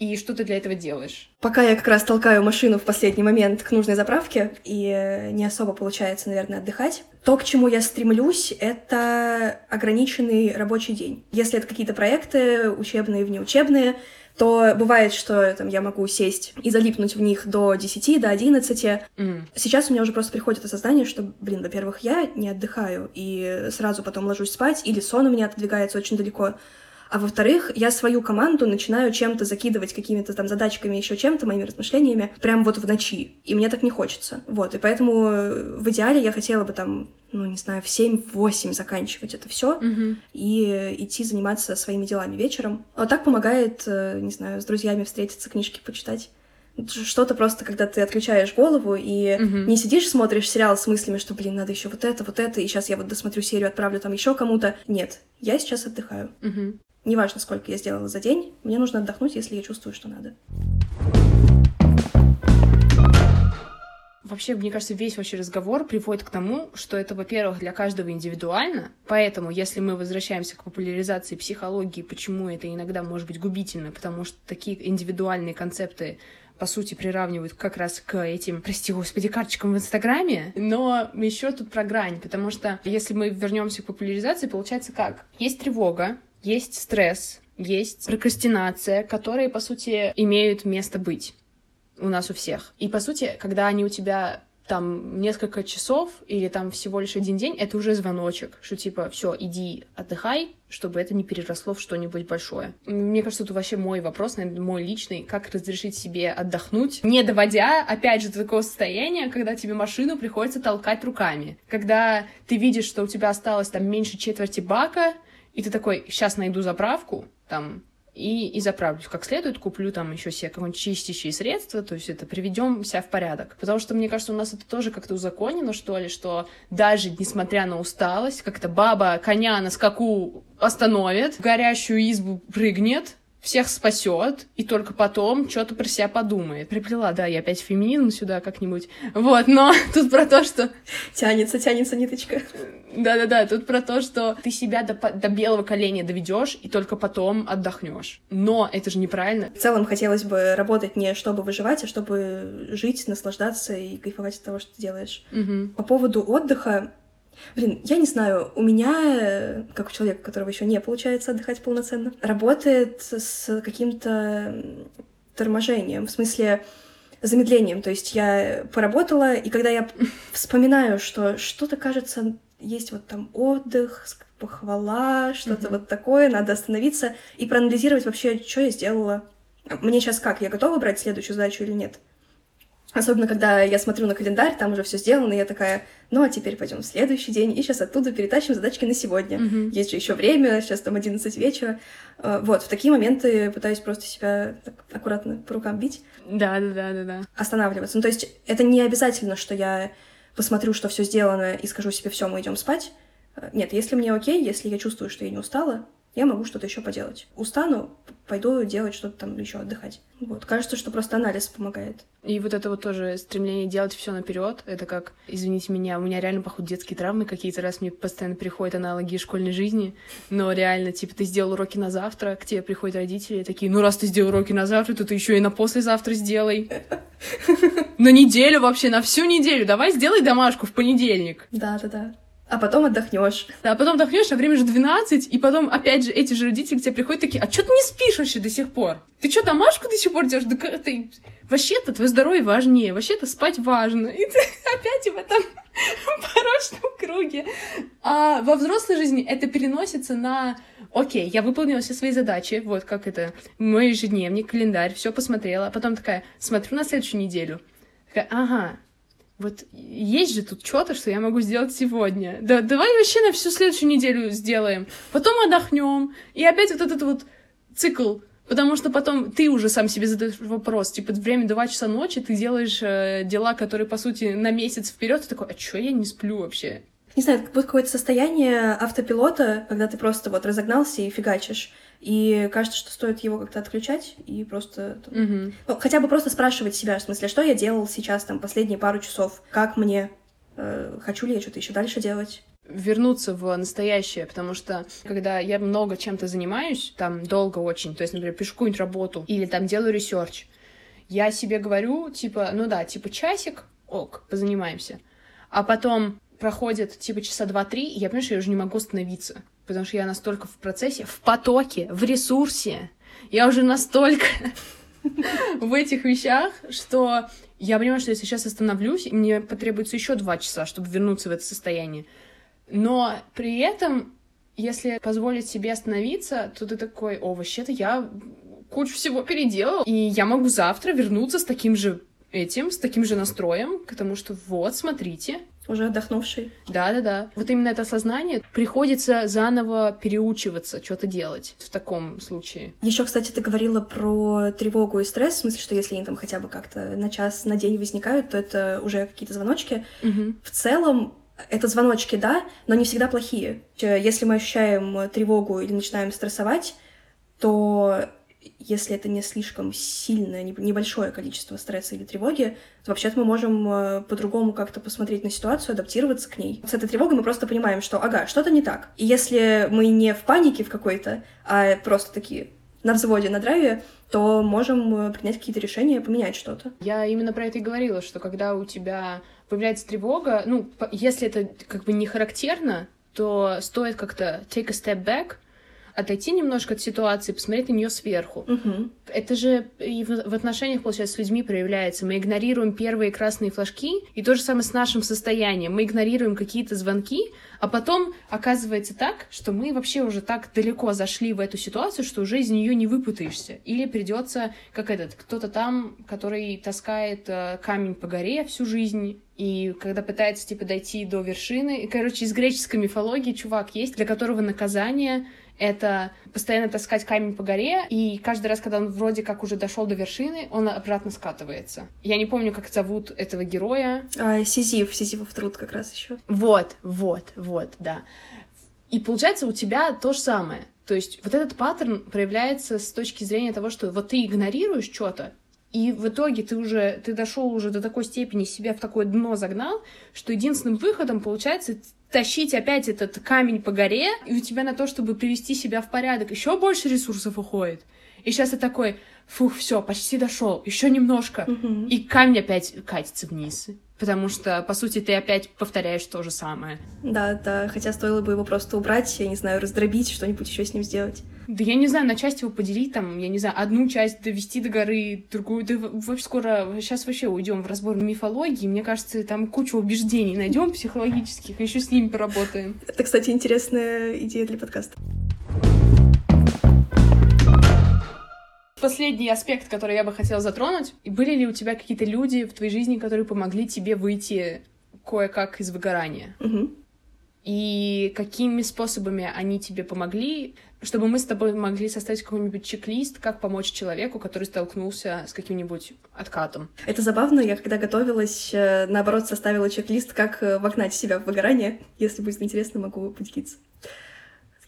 и что ты для этого делаешь? Пока я как раз толкаю машину в последний момент к нужной заправке, и э, не особо получается, наверное, отдыхать. То, к чему я стремлюсь, это ограниченный рабочий день. Если это какие-то проекты, учебные, внеучебные, то бывает, что там, я могу сесть и залипнуть в них до 10, до 11. М, Сейчас у меня уже просто приходит осознание, что, блин, во-первых, я не отдыхаю и сразу потом ложусь спать, или сон у меня отодвигается очень далеко. А во-вторых, я свою команду начинаю чем-то закидывать, какими-то там задачками, еще чем-то, моими размышлениями, прям вот в ночи. И мне так не хочется. Вот, и поэтому э, в идеале я хотела бы там, ну, не знаю, в 7-8 заканчивать это все мгм. и э, идти заниматься своими делами вечером. А так помогает, э, не знаю, с друзьями встретиться, книжки почитать. Что-то просто, когда ты отключаешь голову и Мгм. не сидишь, смотришь сериал с мыслями, что, блин, надо еще вот это, вот это, и сейчас я вот досмотрю серию, отправлю там еще кому-то. Нет, я сейчас отдыхаю. Мгм. Неважно, сколько я сделала за день, мне нужно отдохнуть, если я чувствую, что надо. Вообще, мне кажется, весь вообще разговор приводит к тому, что это, во-первых, для каждого индивидуально, поэтому, если мы возвращаемся к популяризации психологии, почему это иногда может быть губительно, потому что такие индивидуальные концепты по сути, приравнивают как раз к этим, прости господи, карточкам в Инстаграме. Но еще тут про грань, потому что если мы вернемся к популяризации, получается как? Есть тревога, есть стресс, есть прокрастинация, которые, по сути, имеют место быть у нас у всех. И, по сути, когда они у тебя там несколько часов или там всего лишь один день, это уже звоночек, что типа, все, иди отдыхай, чтобы это не переросло в что-нибудь большое. Мне кажется, это вообще мой вопрос, наверное, мой личный, как разрешить себе отдохнуть, не доводя, опять же, до такого состояния, когда тебе машину приходится толкать руками. Когда ты видишь, что у тебя осталось там меньше четверти бака, и ты такой, сейчас найду заправку, там, и, и заправлюсь как следует, куплю там еще себе какое-нибудь чистящее средство, то есть это приведем себя в порядок. Потому что, мне кажется, у нас это тоже как-то узаконено, что ли, что даже несмотря на усталость, как-то баба коня на скаку остановит, в горящую избу прыгнет, всех спасет, и только потом что-то про себя подумает. Приплела, да, я опять феминизм сюда как-нибудь. Вот, но тут про то, что Тянется, тянется ниточка. да-да-да, тут про то, что ты себя до, до белого коленя доведешь и только потом отдохнешь. Но это же неправильно. В целом хотелось бы работать не чтобы выживать, а чтобы жить, наслаждаться и кайфовать от того, что ты делаешь. Мгм. По поводу отдыха, блин, я не знаю, у меня, э, как у человека, у которого еще не получается отдыхать полноценно, работает с каким-то торможением, в смысле замедлением. То есть я поработала, и когда я вспоминаю, что что-то кажется, есть вот там отдых, похвала, что-то Мгм. вот такое, надо остановиться и проанализировать вообще, что я сделала. Мне сейчас как, я готова брать следующую задачу или нет? Особенно, когда я смотрю на календарь, там уже все сделано, и я такая, ну а теперь пойдем в следующий день, и сейчас оттуда перетащим задачки на сегодня. Мгм. Есть же еще время, сейчас там 11 вечера. Э, Вот, в такие моменты пытаюсь просто себя так аккуратно по рукам бить, Да-да-да-да-да. останавливаться. Ну, то есть это не обязательно, что я посмотрю, что все сделано, и скажу себе, все, мы идем спать. Э, Нет, если мне окей, если я чувствую, что я не устала, я могу что-то еще поделать. Устану, пойду делать что-то там еще отдыхать. Вот. Кажется, что просто анализ помогает. И вот это вот тоже стремление делать все наперед, это как, извините меня, у меня реально, походу, детские травмы какие-то, раз мне постоянно приходят аналоги школьной жизни, но реально, типа, ты сделал уроки на завтра, к тебе приходят родители, такие, ну, раз ты сделал уроки на завтра, то ты еще и на послезавтра сделай. На неделю вообще, на всю неделю. Давай сделай домашку в понедельник. Да-да-да. А потом отдохнешь. А потом отдохнешь, а время же 12, и потом, опять же, эти же родители к тебе приходят такие, а что ты не спишь вообще до сих пор? Ты что, домашку до сих пор делаешь? Да как ты... Вообще-то твое здоровье важнее, вообще-то спать важно. И ты опять в этом порочном круге. А во взрослой жизни это переносится на окей, я выполнила все свои задачи, вот как это, мой ежедневник, календарь, все посмотрела, а потом такая, смотрю на следующую неделю, такая, ага, вот есть же тут что-то, что я могу сделать сегодня. Да, давай вообще на всю следующую неделю сделаем. Потом отдохнем. И опять вот этот вот цикл. Потому что потом ты уже сам себе задаешь вопрос. Типа, время 2 часа ночи, ты делаешь э, дела, которые, по сути, на месяц вперед. Ты такой, а чё я не сплю вообще? Не знаю, как будто какое-то состояние автопилота, когда ты просто вот разогнался и фигачишь. И кажется, что стоит его как-то отключать и просто... Угу. Ну, хотя бы просто спрашивать себя, в смысле, что я делал сейчас, там, последние пару часов, как мне, э, хочу ли я что-то еще дальше делать вернуться в настоящее, потому что когда я много чем-то занимаюсь, там долго очень, то есть, например, пишу какую-нибудь работу или там делаю research, я себе говорю, типа, ну да, типа часик, ок, позанимаемся. А потом проходит типа часа два-три, я понимаю, что я уже не могу остановиться потому что я настолько в процессе, в потоке, в ресурсе. Я уже настолько в этих вещах, что я понимаю, что если сейчас остановлюсь, мне потребуется еще два часа, чтобы вернуться в это состояние. Но при этом, если позволить себе остановиться, то ты такой, о, вообще-то я кучу всего переделал, и я могу завтра вернуться с таким же этим, с таким же настроем, потому что вот, смотрите, уже отдохнувший. Да-да-да. Вот именно это осознание приходится заново переучиваться, что-то делать в таком случае. Еще, кстати, ты говорила про тревогу и стресс, в смысле, что если они там хотя бы как-то на час, на день возникают, то это уже какие-то звоночки. Угу. В целом, это звоночки, да, но не всегда плохие. Если мы ощущаем тревогу или начинаем стрессовать, то если это не слишком сильное, небольшое количество стресса или тревоги, то вообще-то мы можем э, по-другому как-то посмотреть на ситуацию, адаптироваться к ней. С этой тревогой мы просто понимаем, что, ага, что-то не так. И если мы не в панике в какой-то, а просто такие на взводе, на драйве, то можем э, принять какие-то решения, поменять что-то. Я именно про это и говорила, что когда у тебя появляется тревога, ну, если это как бы не характерно, то стоит как-то take a step back — отойти немножко от ситуации, посмотреть на нее сверху. Угу. Это же и в, в отношениях, получается, с людьми проявляется. Мы игнорируем первые красные флажки, и то же самое с нашим состоянием. Мы игнорируем какие-то звонки, а потом оказывается так, что мы вообще уже так далеко зашли в эту ситуацию, что уже из нее не выпутаешься. Или придется, как этот, кто-то там, который таскает э, камень по горе всю жизнь, и когда пытается, типа, дойти до вершины. И, короче, из греческой мифологии чувак есть, для которого наказание это постоянно таскать камень по горе, и каждый раз, когда он вроде как уже дошел до вершины, он обратно скатывается. Я не помню, как зовут этого героя. А, Сизиф, Сизифов труд как раз еще. Вот, вот, вот, да. И получается у тебя то же самое. То есть вот этот паттерн проявляется с точки зрения того, что вот ты игнорируешь что-то, и в итоге ты уже, ты дошел уже до такой степени, себя в такое дно загнал, что единственным выходом получается тащить опять этот камень по горе, и у тебя на то, чтобы привести себя в порядок, еще больше ресурсов уходит. И сейчас ты такой, фух, все, почти дошел, еще немножко. Угу. И камень опять катится вниз. Потому что, по сути, ты опять повторяешь то же самое. Да, да, хотя стоило бы его просто убрать, я не знаю, раздробить, что-нибудь еще с ним сделать. Да я не знаю, на части его поделить, там, я не знаю, одну часть довести до горы, другую, да вообще скоро, сейчас вообще уйдем в разбор мифологии, мне кажется, там кучу убеждений найдем психологических, еще с ними поработаем. Это, кстати, интересная идея для подкаста. Последний аспект, который я бы хотела затронуть, были ли у тебя какие-то люди в твоей жизни, которые помогли тебе выйти кое-как из выгорания? Угу. И какими способами они тебе помогли? чтобы мы с тобой могли составить какой-нибудь чек-лист, как помочь человеку, который столкнулся с каким-нибудь откатом. Это забавно. Я когда готовилась, э, наоборот, составила чек-лист, как э, вогнать себя в выгорание. Если будет интересно, могу поделиться.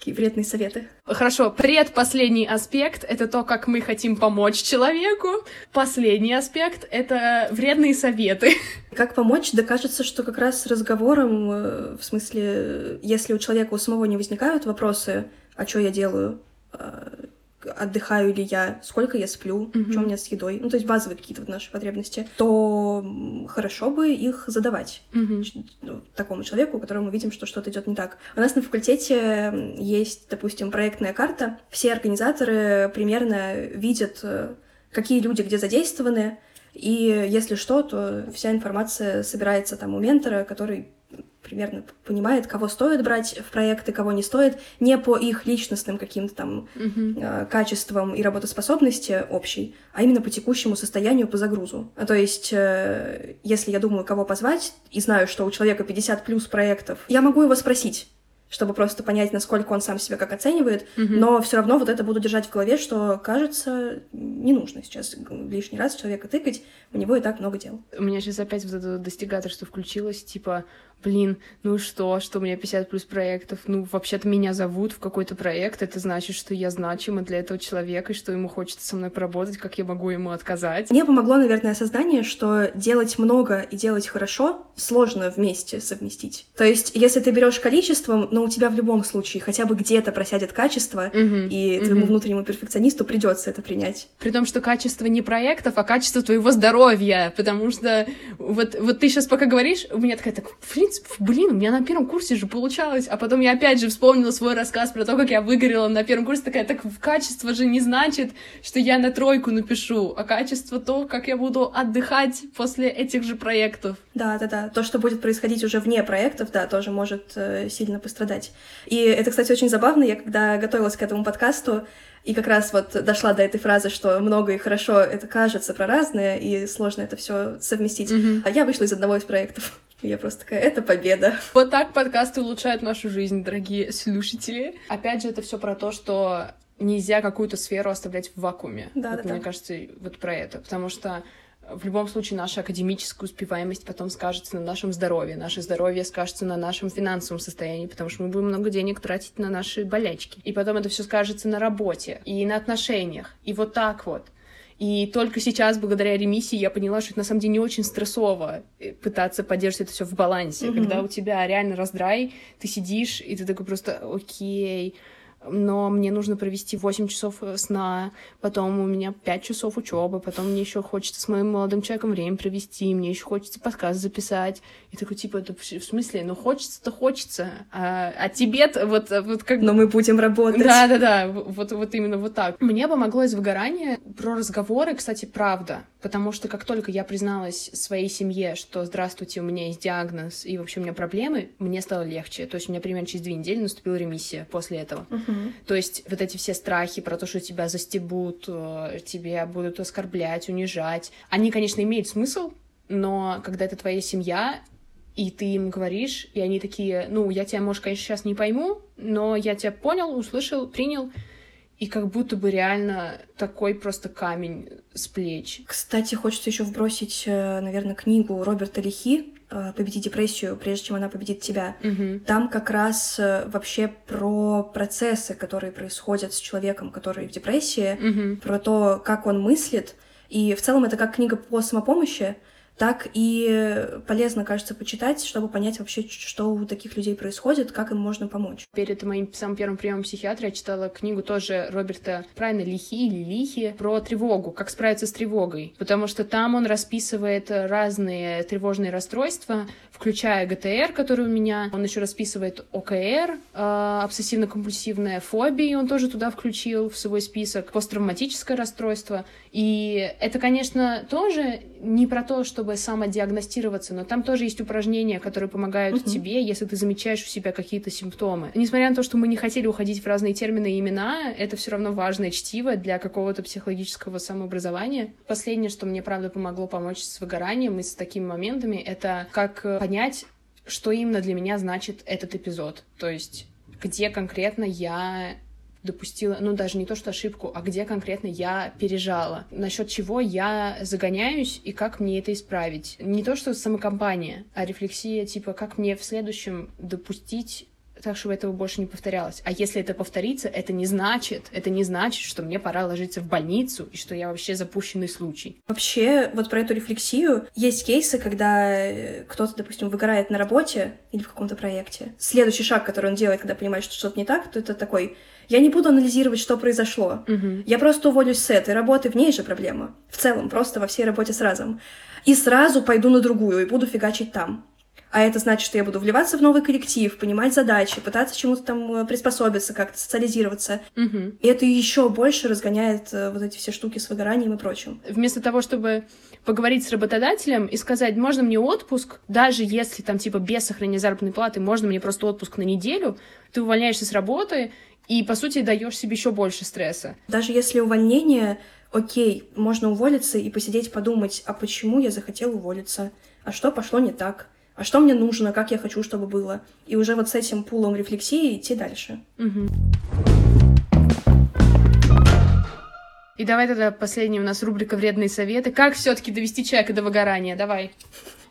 Такие вредные советы. Хорошо, предпоследний аспект — это то, как мы хотим помочь человеку. Последний аспект — это вредные советы. Как помочь? Да кажется, что как раз разговором, э, в смысле, если у человека у самого не возникают вопросы, а что я делаю, а, отдыхаю ли я, сколько я сплю, mm-hmm. что у меня с едой, ну, то есть базовые какие-то вот наши потребности, то хорошо бы их задавать mm-hmm. такому человеку, у которого мы видим, что что-то идет не так. У нас на факультете есть, допустим, проектная карта. Все организаторы примерно видят, э, какие люди где задействованы, и если что, то вся информация собирается там у ментора, который примерно понимает, кого стоит брать в проекты, кого не стоит, не по их личностным каким-то там э, качествам и работоспособности общей, а именно по текущему состоянию, по загрузу. А то есть, э, если я думаю, кого позвать, и знаю, что у человека 50 плюс проектов, я могу его спросить, чтобы просто понять, насколько он сам себя как оценивает, mm-hmm. но все равно вот это буду держать в голове, что, кажется, не нужно сейчас лишний раз человека тыкать, у него и так много дел. У меня сейчас опять вот это достигаторство включилось, типа, блин, ну что, что у меня 50 плюс проектов, ну, вообще-то меня зовут в какой-то проект, это значит, что я значима для этого человека, и что ему хочется со мной поработать, как я могу ему отказать. Мне помогло, наверное, осознание, что делать много и делать хорошо сложно вместе совместить. То есть, если ты берешь количеством, но у тебя в любом случае хотя бы где-то просядет качество, угу, и угу. твоему внутреннему перфекционисту придется это принять. При том, что качество не проектов, а качество твоего здоровья, потому что вот, вот ты сейчас пока говоришь, у меня такая, так, блин, блин, у меня на первом курсе же получалось. А потом я опять же вспомнила свой рассказ про то, как я выгорела на первом курсе. Такая, так качество же не значит, что я на тройку напишу, а качество то, как я буду отдыхать после этих же проектов. Да, да, да. То, что будет происходить уже вне проектов, да, тоже может э, сильно пострадать. И это, кстати, очень забавно. Я когда готовилась к этому подкасту, и как раз вот дошла до этой фразы, что много и хорошо это кажется про разное, и сложно это все совместить. Mm-hmm. А я вышла из одного из проектов. Я просто такая, это победа. Вот так подкасты улучшают нашу жизнь, дорогие слушатели. Опять же, это все про то, что нельзя какую-то сферу оставлять в вакууме. Да, вот, да, мне да. кажется, вот про это. Потому что в любом случае наша академическая успеваемость потом скажется на нашем здоровье, наше здоровье скажется на нашем финансовом состоянии, потому что мы будем много денег тратить на наши болячки. И потом это все скажется на работе и на отношениях. И вот так вот. И только сейчас, благодаря ремиссии, я поняла, что это на самом деле не очень стрессово э, пытаться поддерживать это все в балансе. Mm-hmm. Когда у тебя реально раздрай, ты сидишь, и ты такой просто, окей, но мне нужно провести 8 часов э, сна, потом у меня 5 часов учебы, потом мне еще хочется с моим молодым человеком время провести, мне еще хочется подкаст записать. И такой, типа, это в смысле, ну хочется-то хочется, а, а тебе-то вот, вот как... Но мы будем работать. Да-да-да, вот, вот именно вот так. Мне помогло из выгорания про разговоры, кстати, правда, потому что как только я призналась своей семье, что здравствуйте, у меня есть диагноз, и вообще у меня проблемы, мне стало легче. То есть у меня примерно через две недели наступила ремиссия после этого. Uh-huh. То есть вот эти все страхи про то, что тебя застебут, э, тебя будут оскорблять, унижать, они, конечно, имеют смысл, но когда это твоя семья, и ты им говоришь, и они такие, ну, я тебя, может, конечно, сейчас не пойму, но я тебя понял, услышал, принял, и как будто бы реально такой просто камень с плеч. Кстати, хочется еще вбросить, э, наверное, книгу Роберта Лихи Э, победить депрессию, прежде чем она победит тебя. Угу. Там как раз э, вообще про процессы, которые происходят с человеком, который в депрессии, угу. про то, как он мыслит. И в целом это как книга по самопомощи, так и полезно, кажется, почитать, чтобы понять вообще, что у таких людей происходит, как им можно помочь. Перед моим самым первым приемом психиатра я читала книгу тоже Роберта, правильно, Лихи или Лихи, про тревогу, как справиться с тревогой, потому что там он расписывает разные тревожные расстройства, включая ГТР, который у меня, он еще расписывает ОКР, э, обсессивно-компульсивная фобия, он тоже туда включил в свой список, посттравматическое расстройство, и это, конечно, тоже не про то, чтобы самодиагностироваться, но там тоже есть упражнения, которые помогают uh-huh. тебе, если ты замечаешь у себя какие-то симптомы. Несмотря на то, что мы не хотели уходить в разные термины и имена, это все равно важное чтиво для какого-то психологического самообразования. Последнее, что мне, правда, помогло помочь с выгоранием и с такими моментами, это как понять, что именно для меня значит этот эпизод. То есть, где конкретно я допустила, ну даже не то, что ошибку, а где конкретно я пережала, насчет чего я загоняюсь и как мне это исправить. Не то, что самокомпания, а рефлексия, типа, как мне в следующем допустить так, чтобы этого больше не повторялось. А если это повторится, это не значит, это не значит, что мне пора ложиться в больницу и что я вообще запущенный случай. Вообще, вот про эту рефлексию, есть кейсы, когда э, кто-то, допустим, выгорает на работе или в каком-то проекте. Следующий шаг, который он делает, когда понимает, что что-то не так, то это такой я не буду анализировать, что произошло. Угу. Я просто уволюсь с этой работы, в ней же проблема. В целом, просто во всей работе сразу. И сразу пойду на другую и буду фигачить там. А это значит, что я буду вливаться в новый коллектив, понимать задачи, пытаться чему-то там э, приспособиться, как-то социализироваться. Угу. И это еще больше разгоняет э, вот эти все штуки с выгоранием и прочим. Вместо того, чтобы поговорить с работодателем и сказать, можно мне отпуск, даже если там типа без сохранения заработной платы, можно мне просто отпуск на неделю, ты увольняешься с работы и, по сути, даешь себе еще больше стресса. Даже если увольнение, окей, можно уволиться и посидеть подумать, а почему я захотел уволиться, а что пошло не так, а что мне нужно, как я хочу, чтобы было. И уже вот с этим пулом рефлексии идти дальше. Угу. И давай тогда последняя у нас рубрика «Вредные советы». Как все таки довести человека до выгорания? Давай,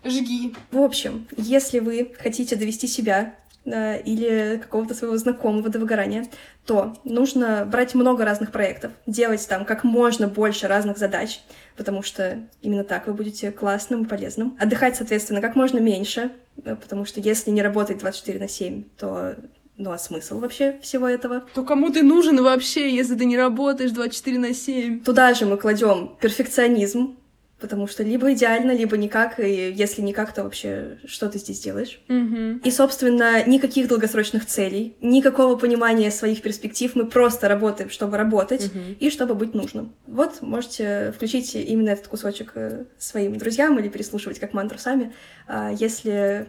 жги. В общем, если вы хотите довести себя или какого-то своего знакомого до выгорания, то нужно брать много разных проектов, делать там как можно больше разных задач, потому что именно так вы будете классным и полезным. Отдыхать, соответственно, как можно меньше, э, потому что если не работать 24 на 7, то ну а смысл вообще всего этого? То кому ты нужен вообще, если ты не работаешь 24 на 7? Туда же мы кладем перфекционизм, потому что либо идеально, либо никак, и если никак, то вообще что ты здесь делаешь? Угу. И, собственно, никаких долгосрочных целей, никакого понимания своих перспектив, мы просто работаем, чтобы работать угу. и чтобы быть нужным. Вот, можете включить именно этот кусочек э, своим друзьям или переслушивать как мантру сами, а если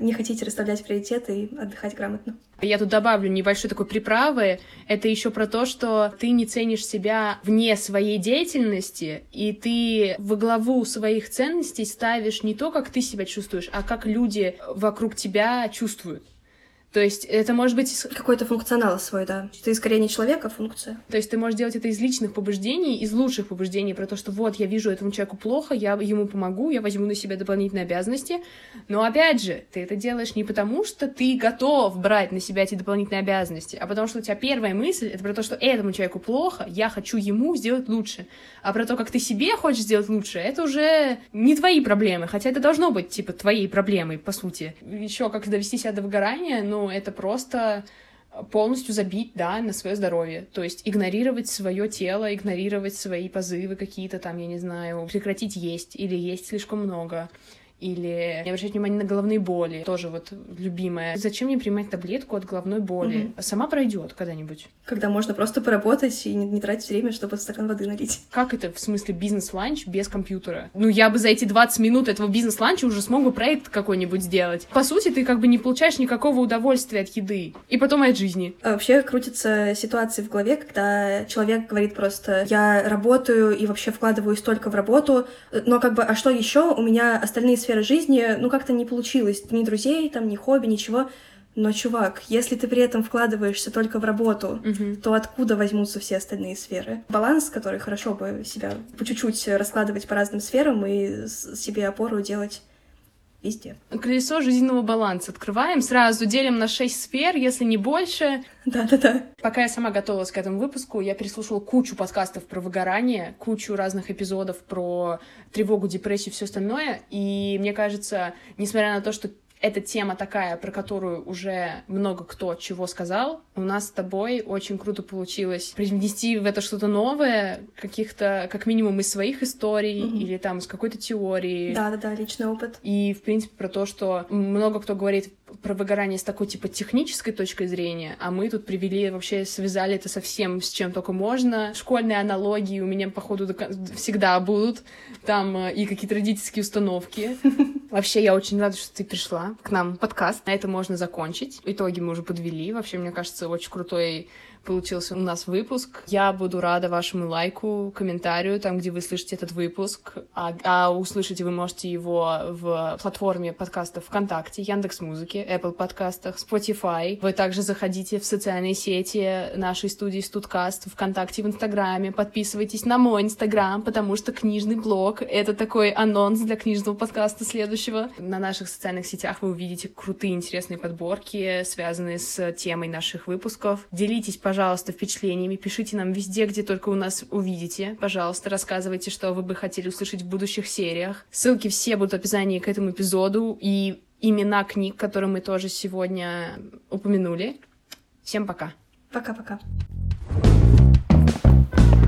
не хотите расставлять приоритеты и отдыхать грамотно. Я тут добавлю небольшой такой приправы. Это еще про то, что ты не ценишь себя вне своей деятельности, и ты во главу своих ценностей ставишь не то, как ты себя чувствуешь, а как люди вокруг тебя чувствуют. То есть это может быть... Какой-то функционал свой, да. Ты скорее не человек, а функция. То есть ты можешь делать это из личных побуждений, из лучших побуждений, про то, что вот, я вижу этому человеку плохо, я ему помогу, я возьму на себя дополнительные обязанности. Но опять же, ты это делаешь не потому, что ты готов брать на себя эти дополнительные обязанности, а потому что у тебя первая мысль — это про то, что этому человеку плохо, я хочу ему сделать лучше. А про то, как ты себе хочешь сделать лучше, это уже не твои проблемы, хотя это должно быть, типа, твоей проблемой, по сути. Еще как довести себя до выгорания, но это просто полностью забить, да, на свое здоровье. То есть игнорировать свое тело, игнорировать свои позывы какие-то там, я не знаю, прекратить есть или есть слишком много или не обращать внимания на головные боли, тоже вот любимая. Зачем мне принимать таблетку от головной боли? Угу. Сама пройдет когда-нибудь. Когда можно просто поработать и не, не тратить время, чтобы стакан воды налить. Как это в смысле бизнес-ланч без компьютера? Ну, я бы за эти 20 минут этого бизнес-ланча уже смог бы проект какой-нибудь сделать. По сути, ты как бы не получаешь никакого удовольствия от еды. И потом и от жизни. А вообще крутится ситуации в голове, когда человек говорит просто «я работаю и вообще вкладываю столько в работу, но как бы, а что еще? У меня остальные сферы сфера жизни, ну, как-то не получилось. Ни друзей, там, ни хобби, ничего. Но, чувак, если ты при этом вкладываешься только в работу, uh-huh. то откуда возьмутся все остальные сферы? Баланс, который хорошо бы себя по чуть-чуть раскладывать по разным сферам и себе опору делать везде. Колесо жизненного баланса открываем, сразу делим на шесть сфер, если не больше. Да-да-да. Пока я сама готовилась к этому выпуску, я переслушала кучу подкастов про выгорание, кучу разных эпизодов про тревогу, депрессию и все остальное. И мне кажется, несмотря на то, что эта тема такая, про которую уже много кто чего сказал. У нас с тобой очень круто получилось привнести в это что-то новое, каких-то, как минимум, из своих историй mm-hmm. или там из какой-то теории. Да-да-да, личный опыт. И, в принципе, про то, что много кто говорит про выгорание с такой, типа, технической точкой зрения, а мы тут привели, вообще связали это совсем с чем только можно. Школьные аналогии у меня, походу, всегда будут. Там э, и какие-то родительские установки. Вообще, я очень рада, что ты пришла к нам подкаст. На это можно закончить. Итоги мы уже подвели. Вообще, мне кажется, очень крутой получился у нас выпуск. Я буду рада вашему лайку, комментарию, там, где вы слышите этот выпуск. А, а услышите вы можете его в платформе подкаста ВКонтакте, Яндекс Музыки, Apple подкастах, Spotify. Вы также заходите в социальные сети нашей студии Студкаст, ВКонтакте, в Инстаграме. Подписывайтесь на мой Инстаграм, потому что книжный блог — это такой анонс для книжного подкаста следующего. На наших социальных сетях вы увидите крутые, интересные подборки, связанные с темой наших выпусков. Делитесь, пожалуйста, пожалуйста, впечатлениями. Пишите нам везде, где только у нас увидите. Пожалуйста, рассказывайте, что вы бы хотели услышать в будущих сериях. Ссылки все будут в описании к этому эпизоду и имена книг, которые мы тоже сегодня упомянули. Всем пока. Пока-пока. thank you